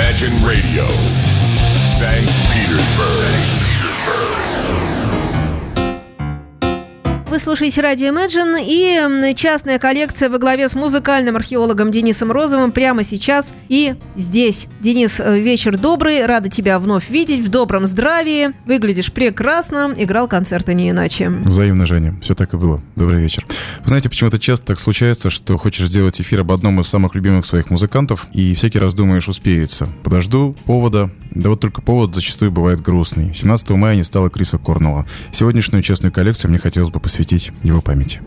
Imagine Radio, St. Petersburg. Вы слушаете радио Imagine и частная коллекция во главе с музыкальным археологом Денисом Розовым прямо сейчас и здесь. Денис, э, вечер добрый, рада тебя вновь видеть, в добром здравии, выглядишь прекрасно, играл концерты не иначе. Взаимно, Женя, все так и было. Добрый вечер. Вы знаете, почему-то часто так случается, что хочешь сделать эфир об одном из самых любимых своих музыкантов, и всякий раз думаешь, успеется. Подожду повода, да вот только повод зачастую бывает грустный. 17 мая не стало Криса Корнелла. Сегодняшнюю частную коллекцию мне хотелось бы посвятить посвятить его памяти.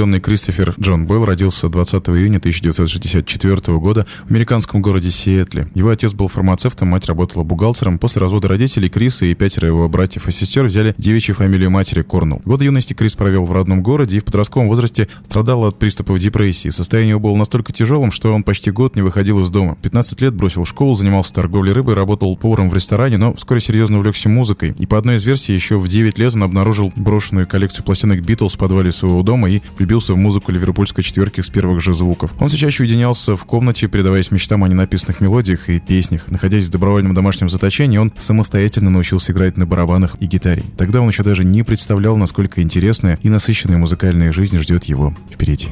Корнелл, урожденный Кристофер Джон Белл, родился 20 июня 1964 года в американском городе Сиэтле. Его отец был фармацевтом, мать работала бухгалтером. После развода родителей Криса и пятеро его братьев и сестер взяли девичью фамилию матери Корнелл. Годы юности Крис провел в родном городе и в подростковом возрасте страдал от приступов депрессии. Состояние его было настолько тяжелым, что он почти год не выходил из дома. 15 лет бросил школу, занимался торговлей рыбой, работал поваром в ресторане, но вскоре серьезно увлекся музыкой. И по одной из версий, еще в 9 лет он обнаружил брошенную коллекцию пластинок Битлз в подвале своего дома и в музыку ливерпульской четверки с первых же звуков. Он все чаще уединялся в комнате, предаваясь мечтам о ненаписанных мелодиях и песнях. Находясь в добровольном домашнем заточении, он самостоятельно научился играть на барабанах и гитаре. Тогда он еще даже не представлял, насколько интересная и насыщенная музыкальная жизнь ждет его впереди.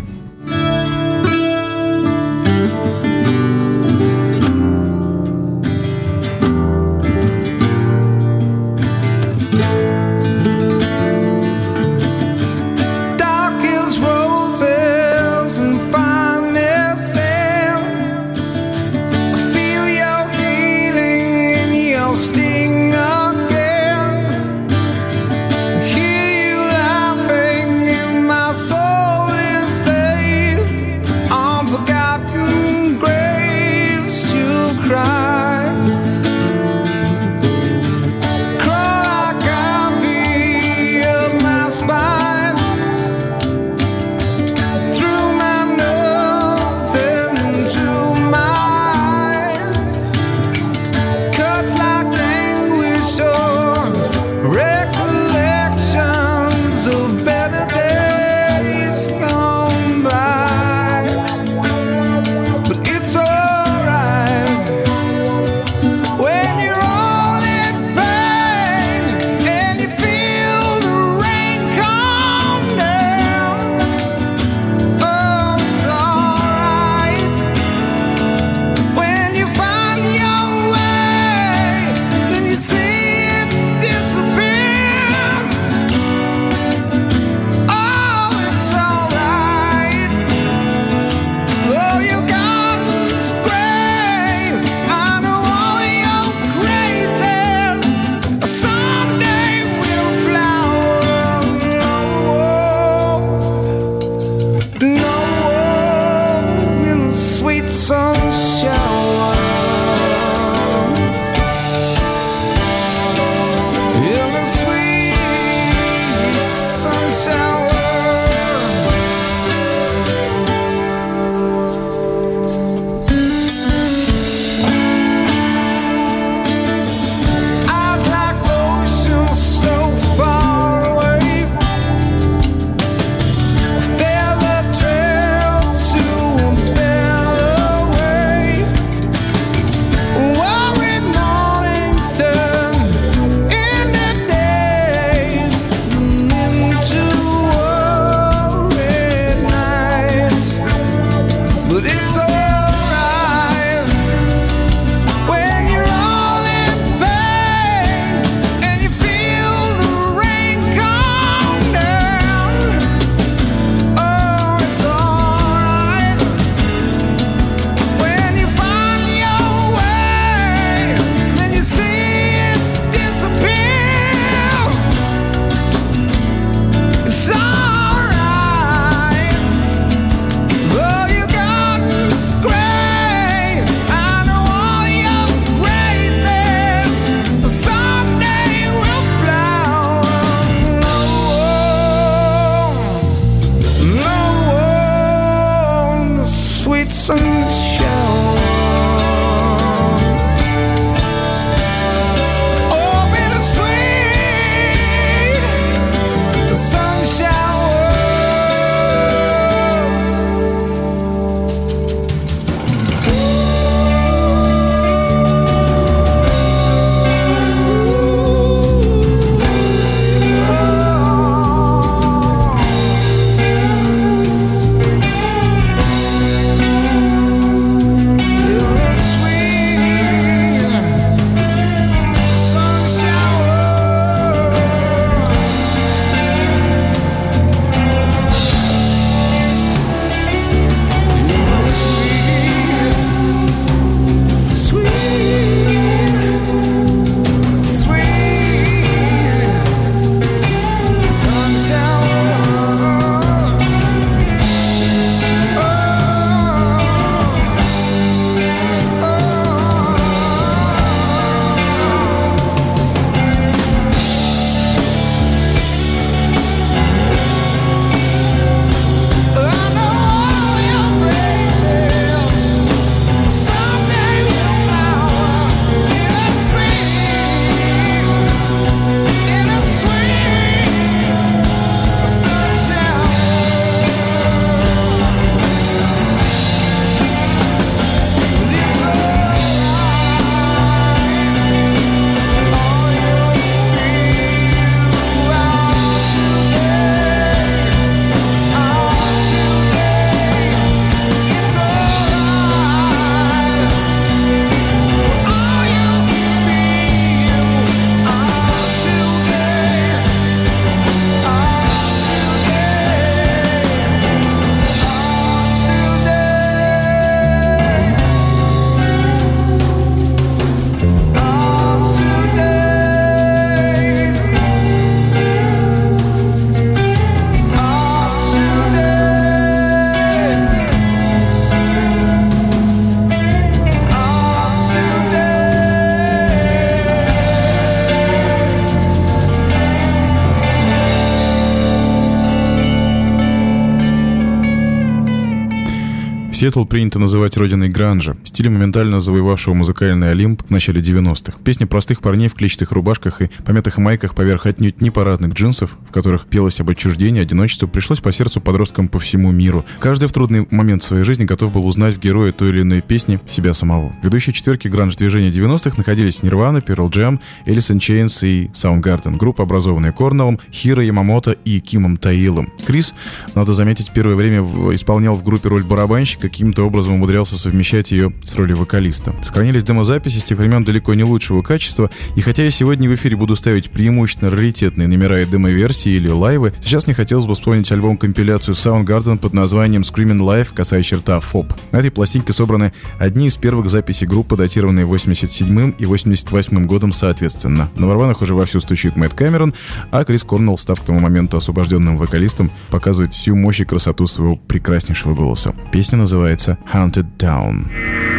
Сиэтл принято называть родиной гранжа, стиля моментально завоевавшего музыкальный Олимп в начале 90-х. Песни простых парней в клетчатых рубашках и помятых майках поверх отнюдь не парадных джинсов, которых пелось об отчуждении, одиночестве, пришлось по сердцу подросткам по всему миру. Каждый в трудный момент своей жизни готов был узнать в герое той или иной песни себя самого. В ведущей четверке гранж-движения 90-х находились Nirvana, Pearl Jam, Alice in Chains и Soundgarden, группа, образованная Корнеллом, Хиро Ямамото и Кимом Таилом. Крис, надо заметить, первое время исполнял в группе роль барабанщика, каким-то образом умудрялся совмещать ее с ролью вокалиста. Сохранились демозаписи с тех времен далеко не лучшего качества, и хотя я сегодня в эфире буду ставить преимущественно раритетные номера и демо-версии или лайвы, сейчас мне хотелось бы вспомнить альбом-компиляцию Soundgarden под названием Screaming Live, касая черта FOB. На этой пластинке собраны одни из первых записей группы, датированные 87 и 88 годом соответственно. На барабанах уже вовсю стучит Мэтт Камерон, а Крис Корнелл, став к тому моменту освобожденным вокалистом, показывает всю мощь и красоту своего прекраснейшего голоса. Песня называется «Haunted Down».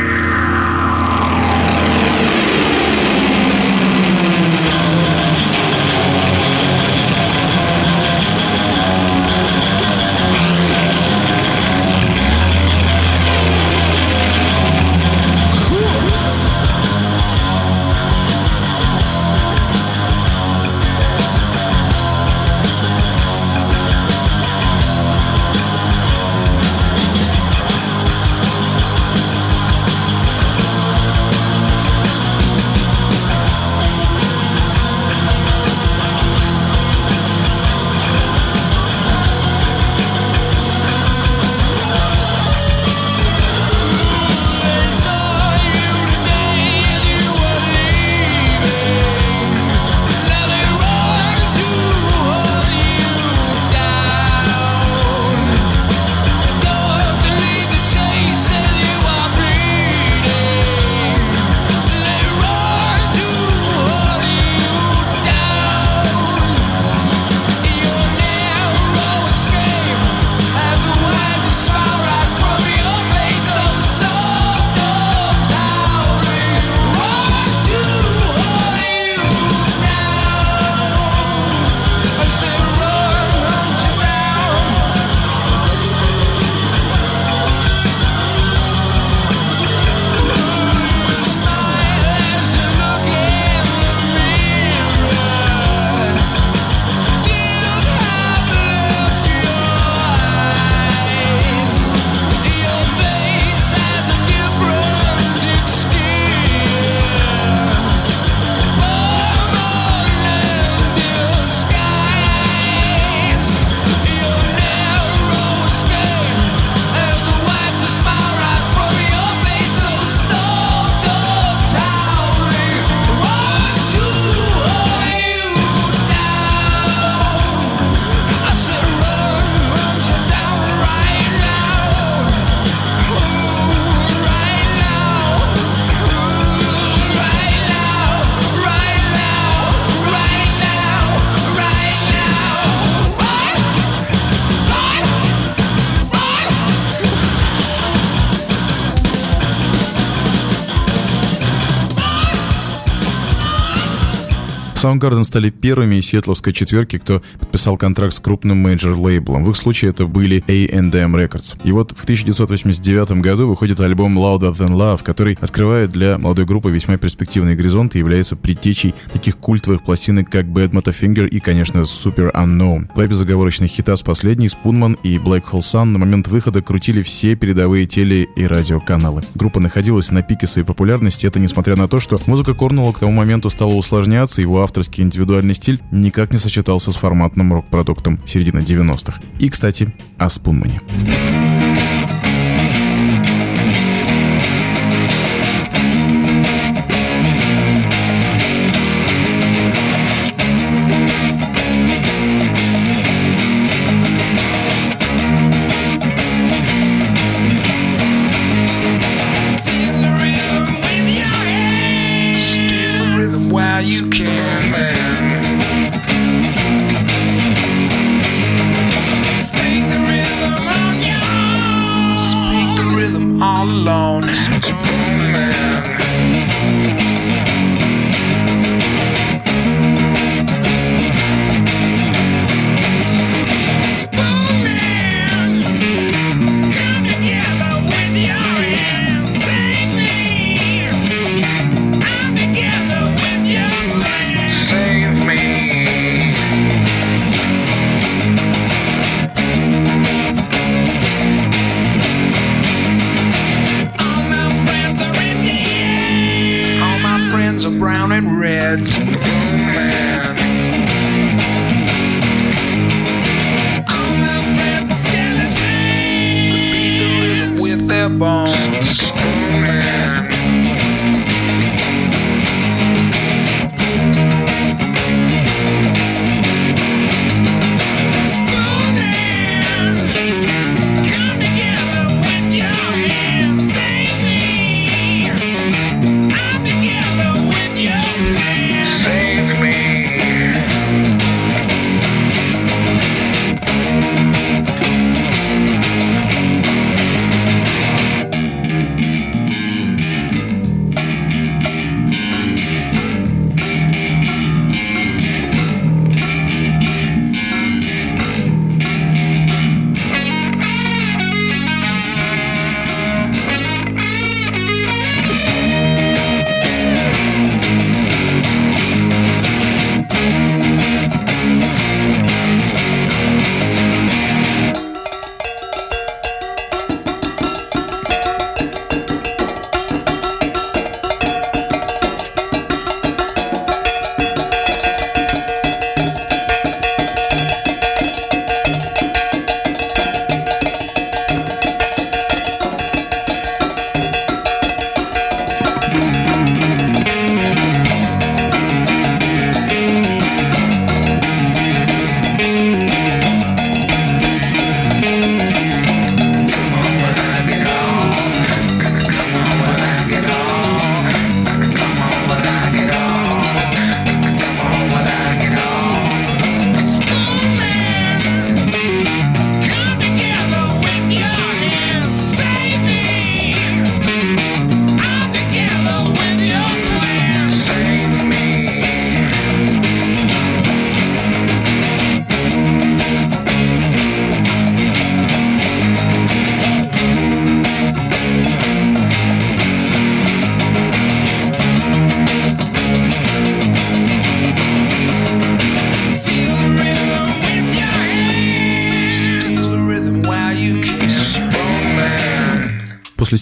Soundgarden стали первыми из сиэтловской четверки, кто подписал контракт с крупным мейджор-лейблом. В их случае это были A&M Records. И вот в 1989 году выходит альбом Louder Than Love, который открывает для молодой группы весьма перспективные горизонты и является предтечей таких культовых пластинок, как Badmotorfinger и, конечно, Superunknown. Два безоговорочных хита с последней, Spoonman и Black Hole Sun на момент выхода крутили все передовые теле- и радиоканалы. Группа находилась на пике своей популярности, это несмотря на то, что музыка Корнелла к тому моменту стала усложняться, его авторский индивидуальный стиль никак не сочетался с форматным рок-продуктом середины 90-х. И, кстати, о Спунмане.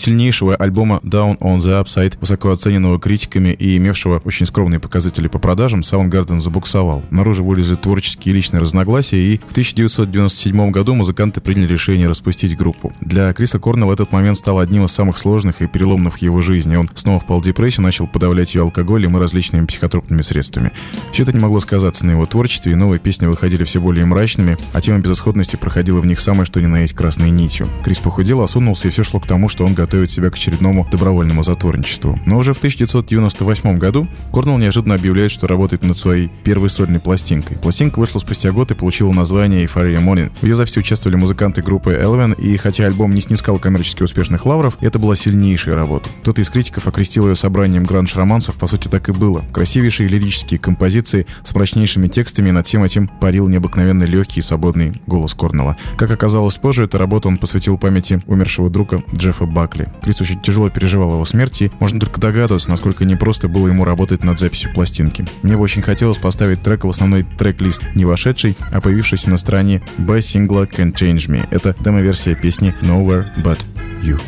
Сильнейшего альбома Down on the Upside, высоко оцененного критиками и имевшего очень скромные показатели по продажам, Soundgarden забуксовал. Наружу вылезли творческие и личные разногласия, и в 1997 году музыканты приняли решение распустить группу. Для Криса Корнелла этот момент стал одним из самых сложных и переломных в его жизни. Он снова впал в депрессию, начал подавлять ее алкоголем и различными психотропными средствами. Это не могло сказаться на его творчестве, и новые песни выходили все более мрачными, а тема безысходности проходила в них самое что ни на есть красной нитью. Крис похудел, осунулся, и все шло к тому, что он готовит себя к очередному добровольному затворничеству. Но уже в 1998 году Корнелл неожиданно объявляет, что работает над своей первой сольной пластинкой. Пластинка вышла спустя год и получила название «Euphoria Morning». В ее записи участвовали музыканты группы Elven, и хотя альбом не снискал коммерчески успешных лавров, это была сильнейшая работа. Кто-то из критиков окрестил ее собранием гранж-романсов, по сути так и было. Красивейшие лирические композиции с мрачнейшими текстами, над всем этим парил необыкновенно легкий и свободный голос Корнелла. Как оказалось позже, эту работу он посвятил памяти умершего друга Джеффа Бакли. Крис очень тяжело переживал его смерти, можно только догадываться, насколько непросто было ему работать над записью пластинки. Мне бы очень хотелось поставить трек в основной трек-лист, не вошедший, а появившийся на стороне B сингла Can't Change Me. Это демо-версия песни Nowhere But You.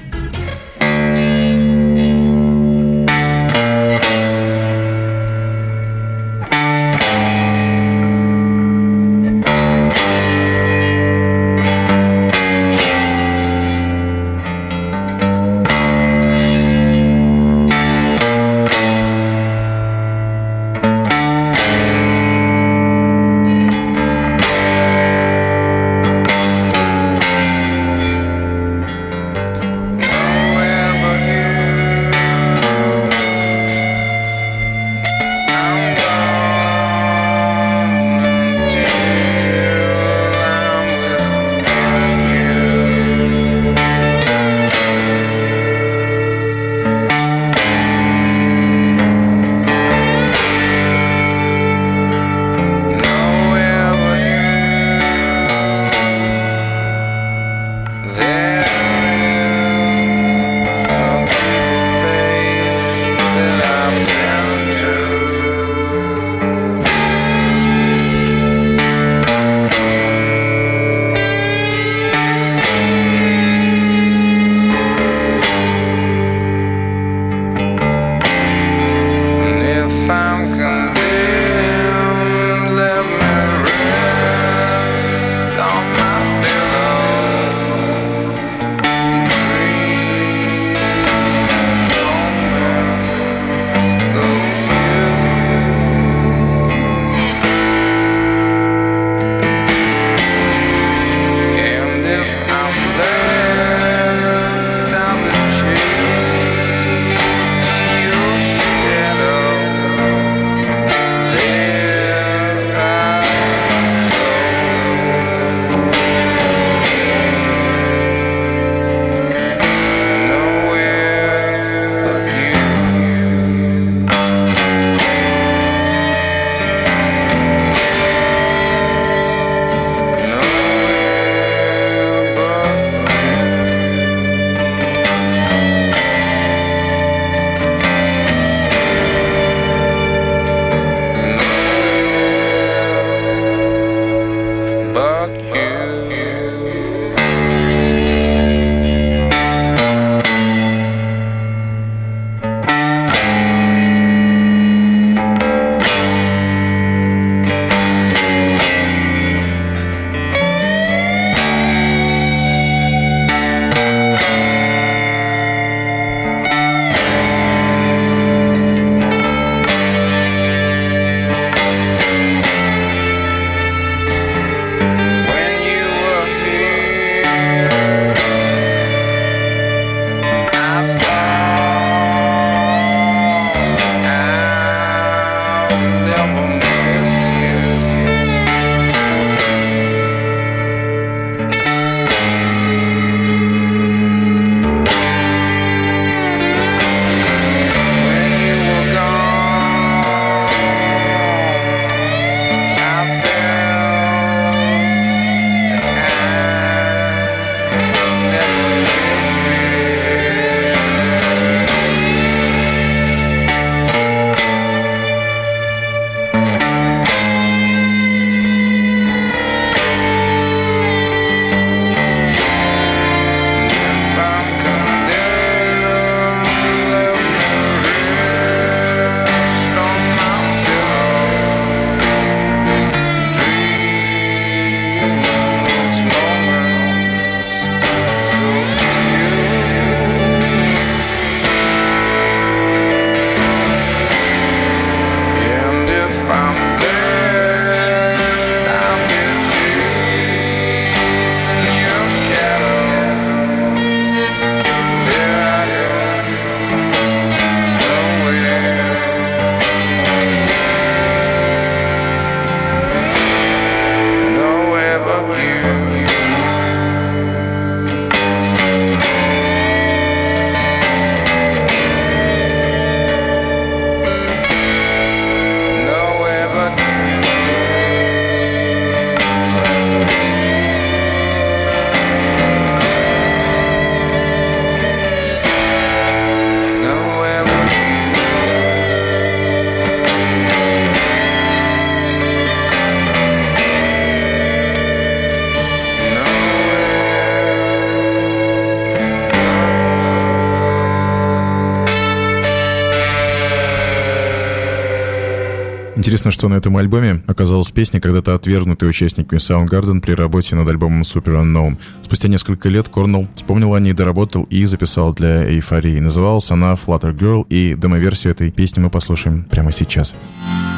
Что на этом альбоме оказалась песня, когда-то отвергнутая участниками Soundgarden при работе над альбомом Super Unknown. Спустя несколько лет Корнелл вспомнил о ней, доработал и записал для эйфории. Называлась она Flutter Girl, и демоверсию этой песни мы послушаем прямо сейчас. Сейчас.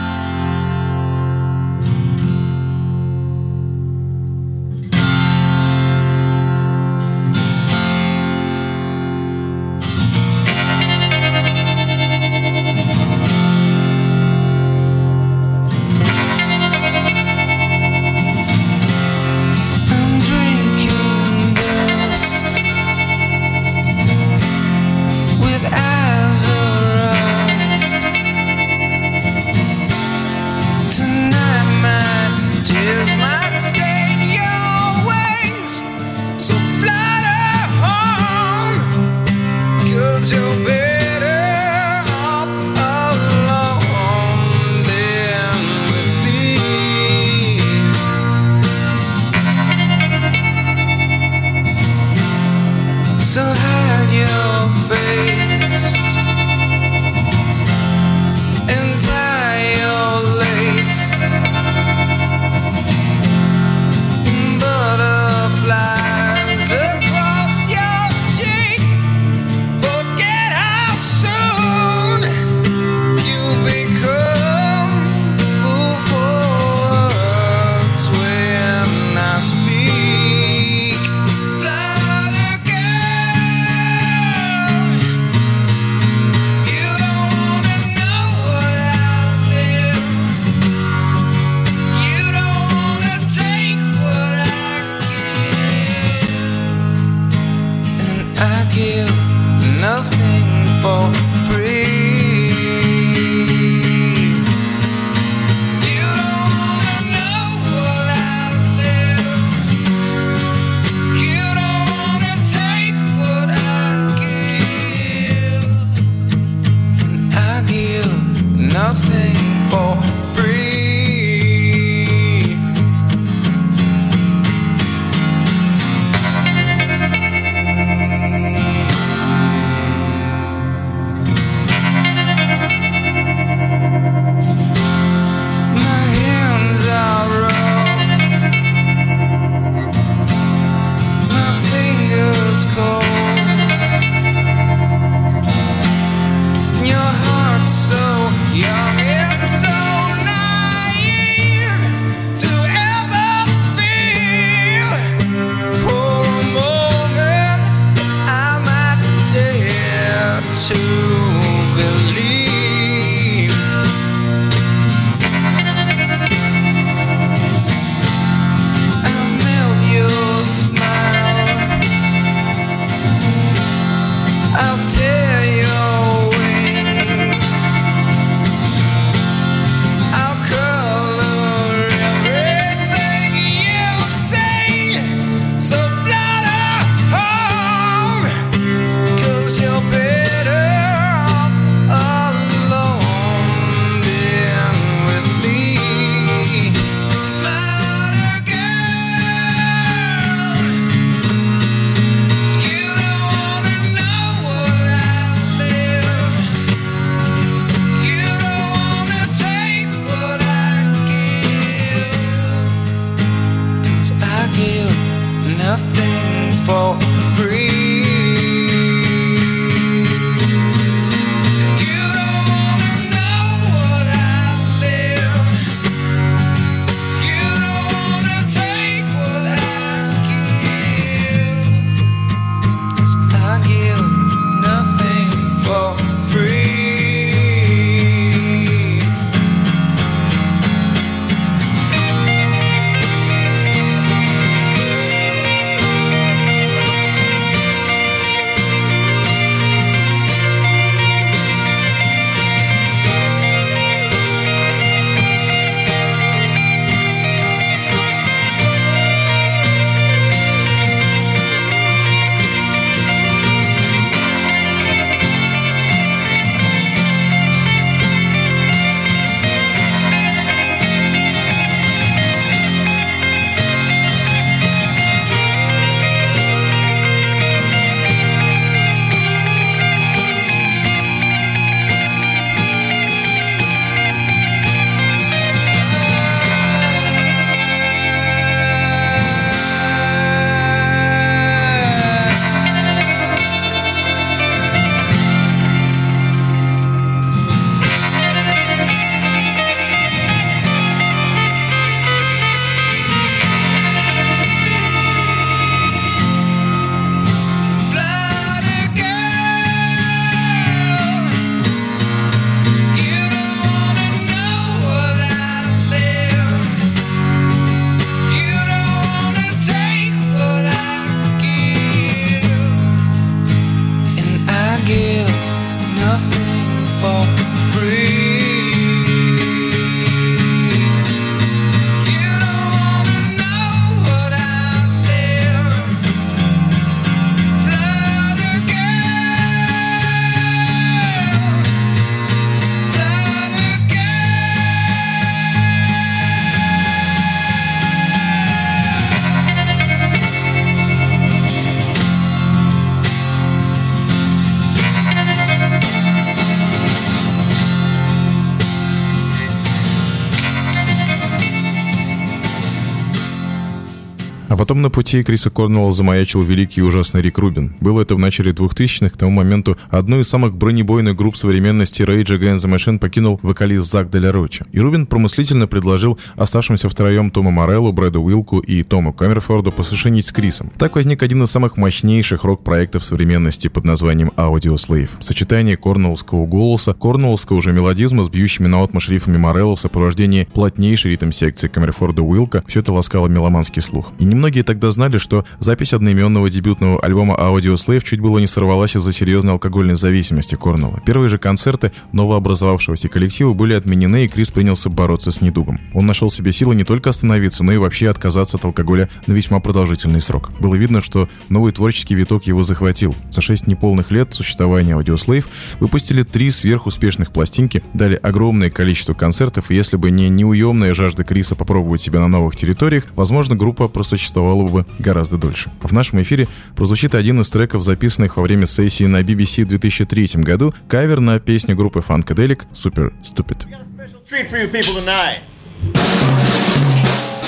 Пути Криса Корнелла замаячил великий и ужасный Рик Рубин. Было это в начале 2000-х, к тому моменту одну из самых бронебойных групп современности Rage Against the Machine покинул вокалист Зак Деля Роча. И Рубин промыслительно предложил оставшимся втроем Тому Мореллу, Брэду Уилку и Тому Камерфорду посушенить с Крисом. Так возник один из самых мощнейших рок-проектов современности под названием Audio Slave. Сочетание корнеллского голоса, корнеллского уже мелодизма с бьющими на отмаш рифами Морелла в сопровождении плотнейшей ритм-секции Камерфорда Уилка, все это ласкало меломанский слух. И немногие тогда знали, что запись одноименного дебютного альбома Audio Slave чуть было не сорвалась из-за серьезной алкогольной зависимости Корнелла. Первые же концерты новообразовавшегося коллектива были отменены, и Крис принялся бороться с недугом. Он нашел себе силы не только остановиться, но и вообще отказаться от алкоголя на весьма продолжительный срок. Было видно, что новый творческий виток его захватил. За шесть неполных лет существования Audio Slave выпустили три сверхуспешных пластинки, дали огромное количество концертов, и если бы не неуемная жажда Криса попробовать себя на новых территориях, возможно, группа просуществовала бы гораздо дольше. В нашем эфире прозвучит один из треков, записанных во время сессии на BBC в 2003 году, кавер на песню группы Funkadelic «Super Stupid».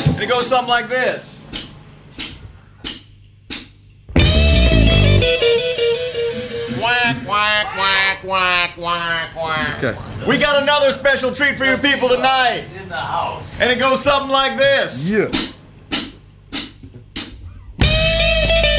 And it goes something like this. Whack, whack, whack, whack, whack, whack. Okay. We got another special treat for you people tonight. in the house. And it goes something like this. Yeah.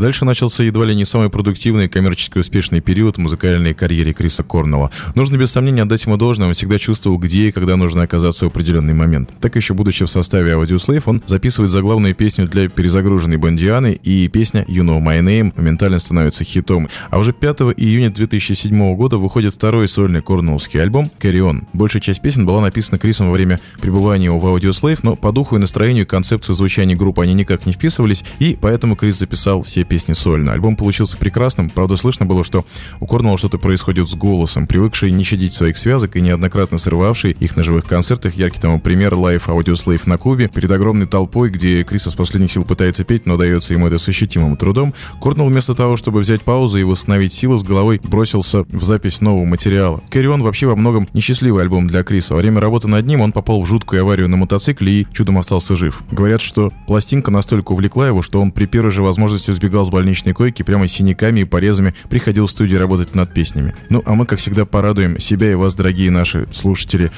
дальше начался едва ли не самый продуктивный и коммерчески успешный период в музыкальной карьере Криса Корнелла. Нужно без сомнения отдать ему должное, он всегда чувствовал, где и когда нужно оказаться в определенный момент. Так еще будучи в составе Audioslave, он записывает заглавную песню для перезагруженной Бондианы, и песня You Know My Name моментально становится хитом. А уже 5 июня 2007 года выходит второй сольный корнелловский альбом Carry On. Большая часть песен была написана Крисом во время пребывания в Audioslave, но по духу и настроению концепцию звучания группы они никак не вписывались, и поэтому Крис записал все песни сольно. Альбом получился прекрасным, правда слышно было, что у Корнелла что-то происходит с голосом, привыкший не щадить своих связок и неоднократно срывавший их на живых концертах. Яркий тому пример Live Audioslave на Кубе перед огромной толпой, где Крис из последних сил пытается петь, но дается ему это с ощутимым трудом. Корнелл вместо того, чтобы взять паузу и восстановить силы с головой, бросился в запись нового материала. Carry вообще во многом несчастливый альбом для Криса. Во время работы над ним он попал в жуткую аварию на мотоцикле и чудом остался жив. Говорят, что пластинка настолько увлекла его, что он при первой же возможности сбегал с больничной койки прямо с синяками и порезами, приходил в студию работать над песнями. Ну, а мы, как всегда, порадуем себя и вас, дорогие наши слушатели,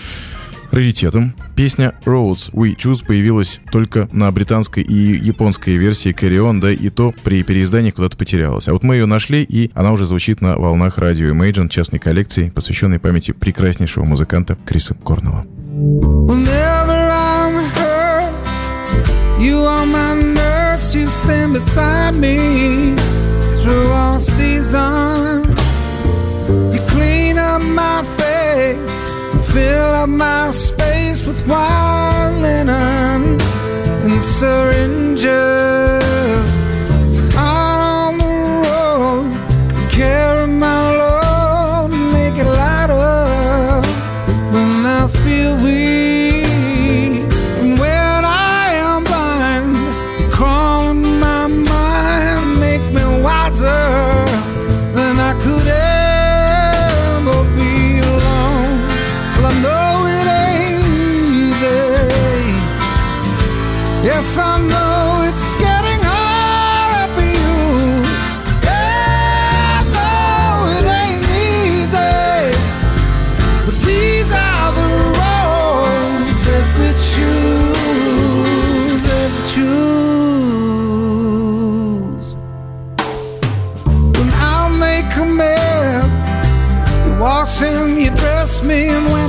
раритетом. Песня Roads We Choose появилась только на британской и японской версии Carry да и то при переиздании куда-то потерялась. А вот мы ее нашли, и она уже звучит на волнах радио Imagine частной коллекции, посвященной памяти прекраснейшего музыканта Криса Корнелла. You are my you stand beside me through all seasons. You clean up my face, fill up my space with white linen and syringes. Me, and when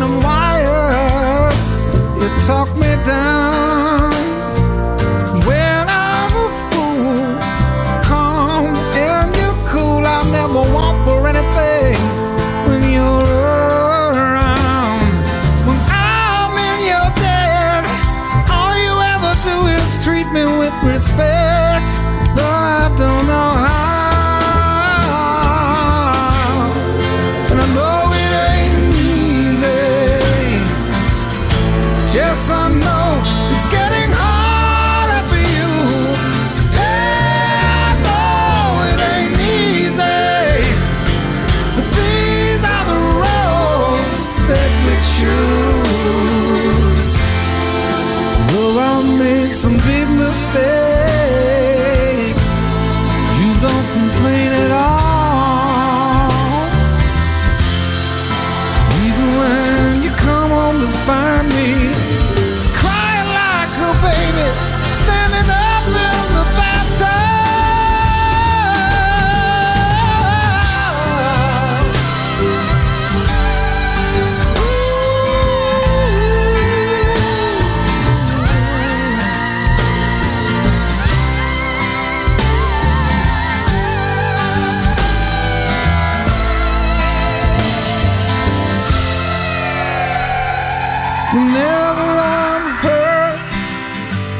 Whenever I'm hurt,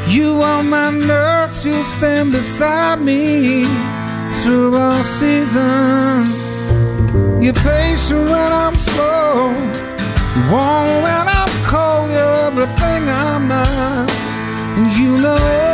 you are my nurse. You stand beside me through all seasons. You're patient when I'm slow, warm when I'm cold. You're everything I'm not, and you know everything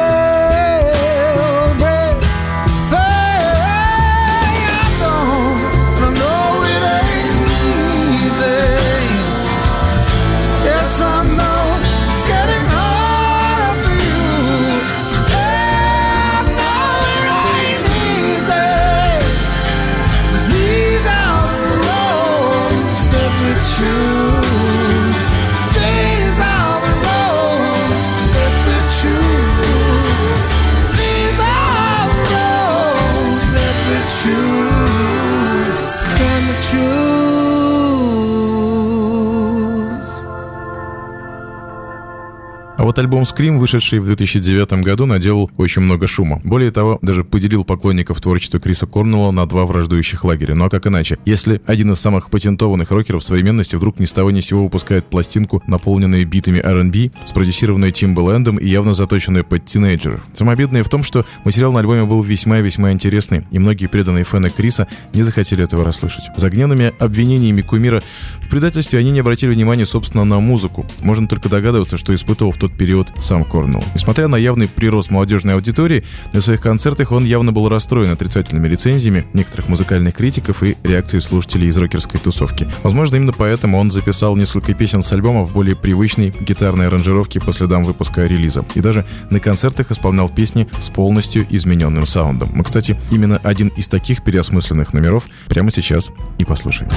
вот альбом Scream, вышедший в 2009 году, наделал очень много шума. Более того, даже поделил поклонников творчества Криса Корнелла на два враждующих лагеря. Ну а как иначе? Если один из самых патентованных рокеров современности вдруг ни с того ни сего выпускает пластинку, наполненную битами R&B, спродюсированную Тимбалендом и явно заточенную под тинейджеров. Самобедное в том, что материал на альбоме был весьма и весьма интересный, и многие преданные фэны Криса не захотели этого расслышать. За гневными обвинениями кумира в предательстве они не обратили внимания, собственно, на музыку. Можно только догадываться, что испытывал в тот период сам Корнелл. Несмотря на явный прирост молодежной аудитории, на своих концертах он явно был расстроен отрицательными рецензиями некоторых музыкальных критиков и реакцией слушателей из рокерской тусовки. Возможно, именно поэтому он записал несколько песен с альбома в более привычной гитарной аранжировке по следам выпуска релиза. И даже на концертах исполнял песни с полностью измененным саундом. Мы, кстати, именно один из таких переосмысленных номеров прямо сейчас и послушаем.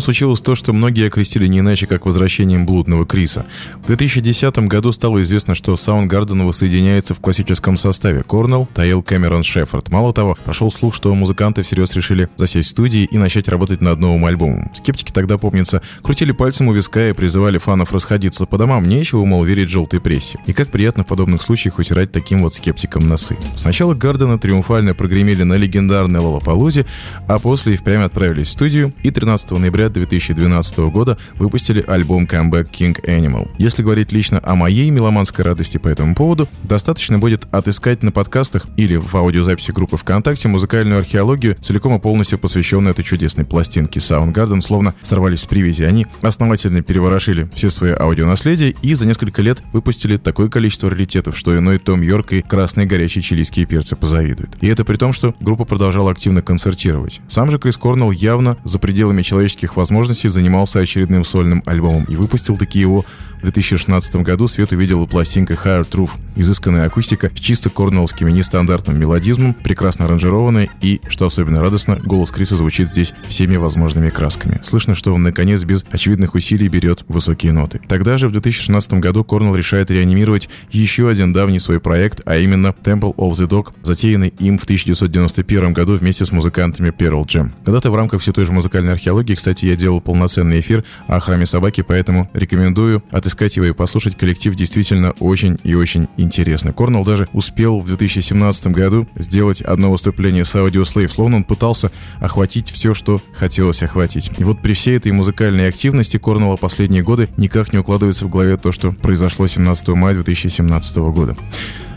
Случилось то, что многие окрестили не иначе, как возвращением блудного Криса. В 2010 году стало известно, что Soundgarden воссоединяется в классическом составе Корнелл, Тайл, Кэмерон, Шеффорд. Мало того, прошел слух, что музыканты всерьез решили засесть в студии и начать работать над новым альбомом. Скептики тогда, помнится, крутили пальцем у виска и призывали фанов расходиться по домам. Нечего, мол, верить желтой прессе. И как приятно в подобных случаях утирать таким вот скептикам носы. Сначала Гардена триумфально прогремели на легендарной Лолопалузе, а после и впрямь отправились в студию и 13 ноября 2012 года выпустили альбом Comeback King Animal. Если говорить лично о моей меломанской радости по этому поводу, достаточно будет отыскать на подкастах или в аудиозаписи группы ВКонтакте музыкальную археологию, целиком и полностью посвященную этой чудесной пластинке. Soundgarden словно сорвались с привязи. Они основательно переворошили все свои аудионаследия и за несколько лет выпустили такое количество раритетов, что иной Том Йорк и красные горячие чилийские перцы позавидуют. И это при том, что группа продолжала активно концертировать. Сам же Крис Корнелл явно за пределами человеческих возможностей занимался очередным сольным альбомом и выпустил таки его в 2016 году свет увидела пластинка Higher Truth. Изысканная акустика с чисто корнеллским нестандартным мелодизмом, прекрасно аранжированная и, что особенно радостно, голос Криса звучит здесь всеми возможными красками. Слышно, что он, наконец, без очевидных усилий берет высокие ноты. Тогда же, в 2016 году, Корнелл решает реанимировать еще один давний свой проект, а именно Temple of the Dog, затеянный им в 1991 году вместе с музыкантами Pearl Jam. Когда-то в рамках все той же музыкальной археологии, кстати, я делал полноценный эфир о храме собаки, поэтому рекомендую отыскать его и послушать. Коллектив действительно очень и очень интересный. Корнелл даже успел в 2017 году сделать одно выступление с Audio Slave, словно он пытался охватить все, что хотелось охватить. И вот при всей этой музыкальной активности Корнелла последние годы никак не укладывается в голове то, что произошло 17 мая 2017 года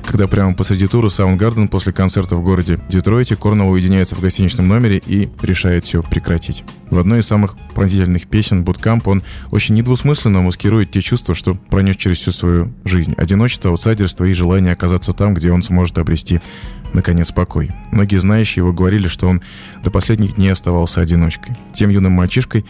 когда прямо посреди тура Soundgarden после концерта в городе Детройте Корнелл уединяется в гостиничном номере и решает все прекратить. В одной из самых пронзительных песен «Bootcamp» он очень недвусмысленно маскирует те чувства, что пронес через всю свою жизнь. Одиночество, аутсайдерство и желание оказаться там, где он сможет обрести наконец, покой. Многие знающие его говорили, что он до последних дней оставался одиночкой. Тем юным мальчишкой,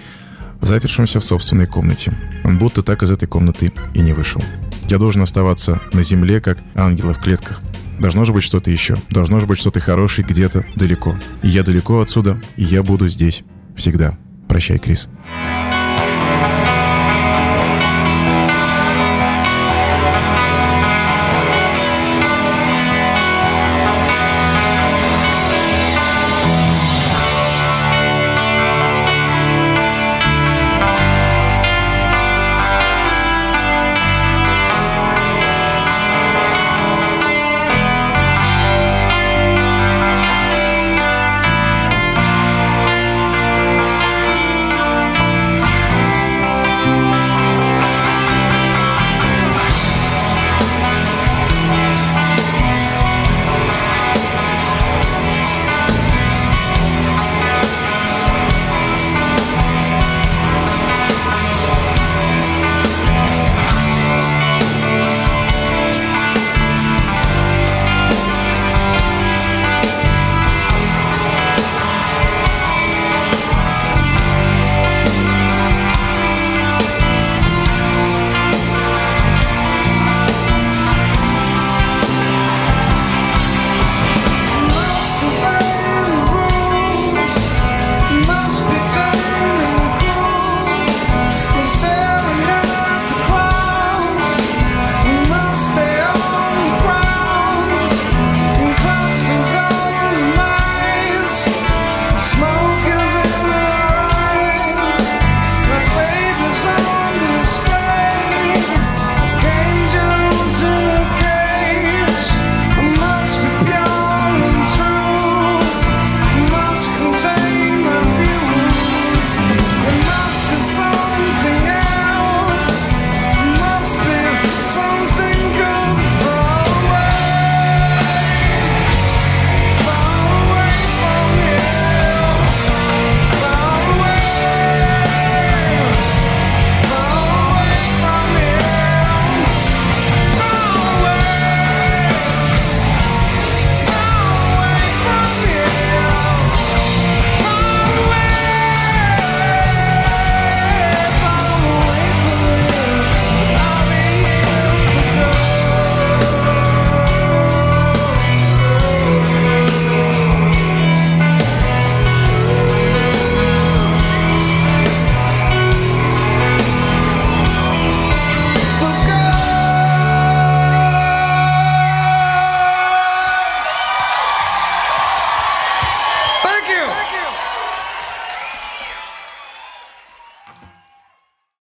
запершимся в собственной комнате. Он будто так из этой комнаты и не вышел. Я должен оставаться на земле, как ангелы в клетках. Должно же быть что-то еще. Должно же быть что-то хорошее где-то далеко. И я далеко отсюда, и я буду здесь. Всегда. Прощай, Крис. Крис.